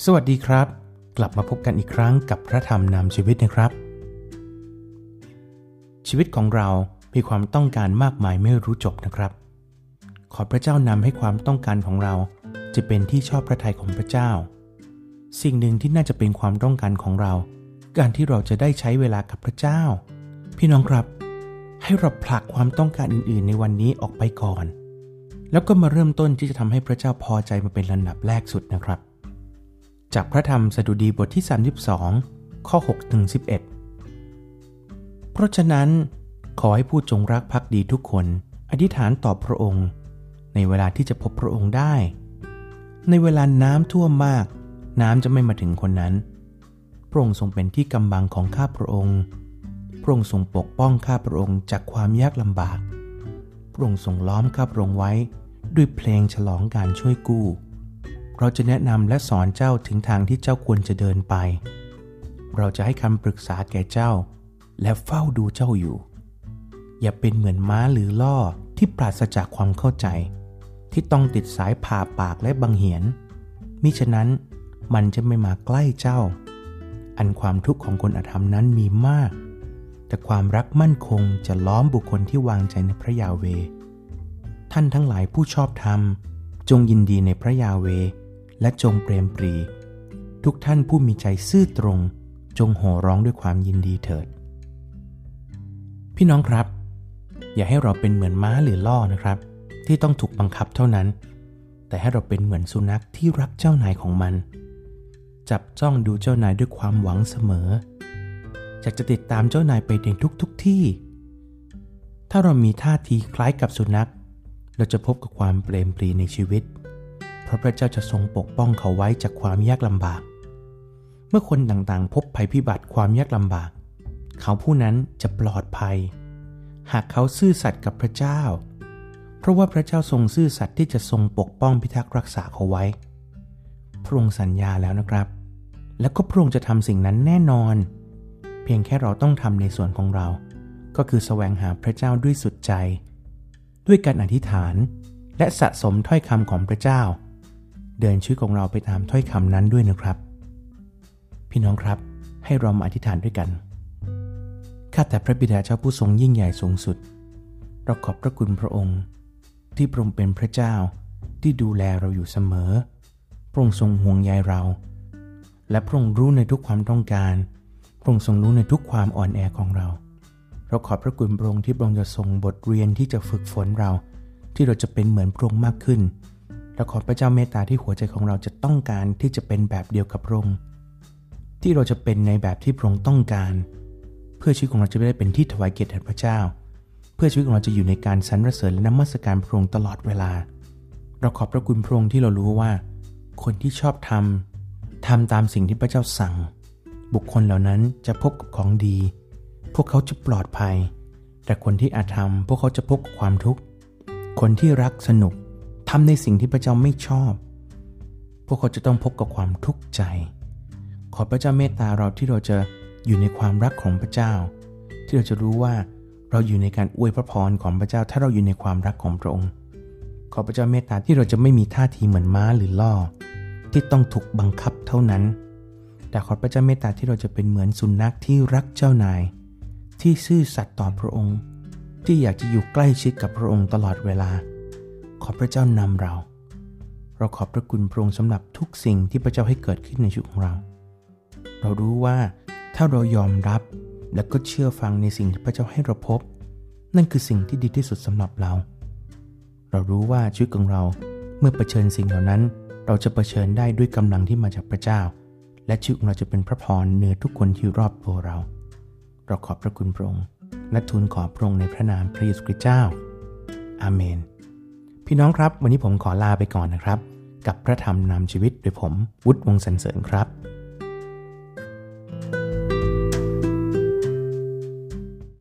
สวัสดีครับ กลับมาพบกันอีกครั้งกับพระธรรมนำชีวิตนะครับ ชีวิตของเรา มีความต้องการมากมายไม่รู้จบนะครับ ขอพระเจ้านำให้ความต้องการของเราจะเป็นที่ชอบพระทัยของพระเจ้า สิ่งหนึ่งที่น่าจะเป็นความต้องการของเรา การที่เราจะได้ใช้เวลากับพระเจ้า พี่น้องครับ ให้เราผลักความต้องการอื่น ๆ ในวันนี้ออกไปก่อน แล้วก็มาเริ่มต้นที่จะทำให้พระเจ้าพอใจมาเป็นลำดับแรกสุดนะครับ จากพระธรรมสดุดีบทที่ 32 ข้อ6ถึง11 เพราะฉะนั้น ขอให้ผู้จงรักภักดีทุกคนอธิษฐานต่อพระองค์ ในเวลาที่จะพบพระองค์ได้ ในเวลาน้ำท่วมมาก น้ำจะไม่มาถึงคนนั้น พระองค์ทรงเป็นที่กำบังของข้าพระองค์ พระองค์ทรงปกป้องข้าพระองค์จากความยากลำบาก พระองค์ทรงล้อมข้าพระองค์ไว้ ด้วยเพลงฉลองการช่วยกู้ เราจะแนะนำและสอนเจ้าถึงทางที่เจ้าควรจะเดินไป เราจะให้คำปรึกษาแก่เจ้า และเฝ้าดูเจ้าอยู่ อย่าเป็นเหมือนม้าหรือล่อที่ปราศจากความเข้าใจ ที่ต้องติดสายผ่าปากและบังเหียน มิฉะนั้นมันจะไม่มาใกล้เจ้า อันความทุกข์ของคนอธรรมนั้นมีมาก แต่ความรักมั่นคงจะล้อมบุคคลที่วางใจในพระยาเว ท่านทั้งหลายผู้ชอบธรรมจงยินดีในพระยาเว และจงเปรมปรี ทุกท่านผู้มีใจซื่อตรง จงโห่ร้องด้วยความยินดีเถิด พี่น้องครับ อย่าให้เราเป็นเหมือนม้าหรือล่อนะครับ ที่ต้องถูกบังคับเท่านั้น แต่ให้เราเป็นเหมือนสุนัขที่รักเจ้านายของมัน จับจ้องดูเจ้านายด้วยความหวังเสมออยากจะติดตามเจ้านายไปในทุกทุกที่ ถ้าเรามีท่าทีคล้ายกับสุนัข เราจะพบกับความเปรมปรีในชีวิต ราะพระเจ้าจะทรงปกป้องเขาไว้จากความยากลำบาก เมื่อคนต่างๆ พบภัยพิบัติความยากลำบาก เขาผู้นั้นจะปลอดภัย หากเขาซื่อสัตย์กับพระเจ้า เพราะว่าพระเจ้าทรงซื่อสัตย์ที่จะทรงปกป้องพิทักษ์รักษาเขาไว้ พระองค์สัญญาแล้วนะครับ แล้วก็พระองค์จะทำสิ่งนั้นแน่นอน เพียงแค่เราต้องทำในส่วนของเรา ก็คือแสวงหาพระเจ้าด้วยสุดใจ ด้วยการอธิษฐานและสะสมถ้อยคำของพระเจ้า เดินชีวิตของเราไปตามถ้อยคำนั้นด้วยนะครับ พี่น้องครับให้เรามาอธิษฐานด้วยกัน ข้าแต่พระบิดาเจ้าผู้ทรงยิ่งใหญ่สูงสุด เราขอบพระคุณพระองค์ ที่พระองค์เป็นพระเจ้าที่ดูแลเราอยู่เสมอ พระองค์ทรงห่วงใยเรา และพระองค์รู้ในทุกความต้องการ พระองค์ทรงรู้ในทุกความอ่อนแอของเรา เราขอบพระคุณพระองค์ที่พระองค์จะทรงบทเรียนที่จะฝึกฝนเรา ที่เราจะเป็นเหมือนพระองค์มากขึ้น และขอพระเจ้าเมตตาที่หัวใจของเราจะต้องการที่จะเป็นแบบเดียวกับพระองค์ที่เราจะเป็นในแบบที่พระองค์ต้องการ เพื่อชีวิตของเราจะได้เป็นที่ถวายเกียรติแด่พระเจ้า เพื่อชีวิตของเราจะอยู่ในการสรรเสริญและนมัสการพระองค์ตลอดเวลา เราขอบพระคุณพระองค์ที่เรารู้ว่า คนที่ชอบทำทำตามสิ่งที่พระเจ้าสั่ง บุคคลเหล่านั้นจะพบกับของดี พวกเขาจะปลอดภัย แต่คนที่อาธรรม พวกเขาจะพบกับความทุกข์คนที่รักสนุก ทำในสิ่งที่พระเจ้าไม่ชอบ พวกเขาจะต้องพบกับความทุกข์ใจ ขอพระเจ้าเมตตาเราที่เราจะอยู่ในความรักของพระเจ้า ที่เราจะรู้ว่าเราอยู่ในการอวยพระพรของพระเจ้า ถ้าเราอยู่ในความรักของพระองค์ ขอพระเจ้าเมตตาที่เราจะไม่มีท่าทีเหมือนม้าหรือล่อ ที่ต้องถูกบังคับเท่านั้น แต่ขอพระเจ้าเมตตาที่เราจะเป็นเหมือนสุนัขที่รักเจ้านาย ที่ซื่อสัตย์ต่อพระองค์ ที่อยากจะอยู่ใกล้ชิดกับพระองค์ตลอดเวลา ขอพระเจ้านำเรา เราขอบพระคุณพระองค์สำหรับทุกสิ่งที่พระเจ้าให้เกิดขึ้นในชีวิตของเรา เรารู้ว่าถ้าเรายอมรับและก็เชื่อฟังในสิ่งที่พระเจ้าให้เราพบ นั่นคือสิ่งที่ดีที่สุดสำหรับเรา เรารู้ว่าชีวิตของเราเมื่อเผชิญสิ่งเหล่านั้น เราจะเผชิญได้ด้วยกำลังที่มาจากพระเจ้า และชีวิตของเราจะเป็นพระพรเหนือทุกคนที่รอบตัวเรา เราขอบพระคุณพระองค์และทูลขอพระองค์ในพระนามพระเยซูคริสต์เจ้า อาเมน พี่น้องครับ วันนี้ผมขอลาไปก่อนนะครับ กับพระธรรมนำชีวิตโดยผมวุฒิวงสันเสริญครับ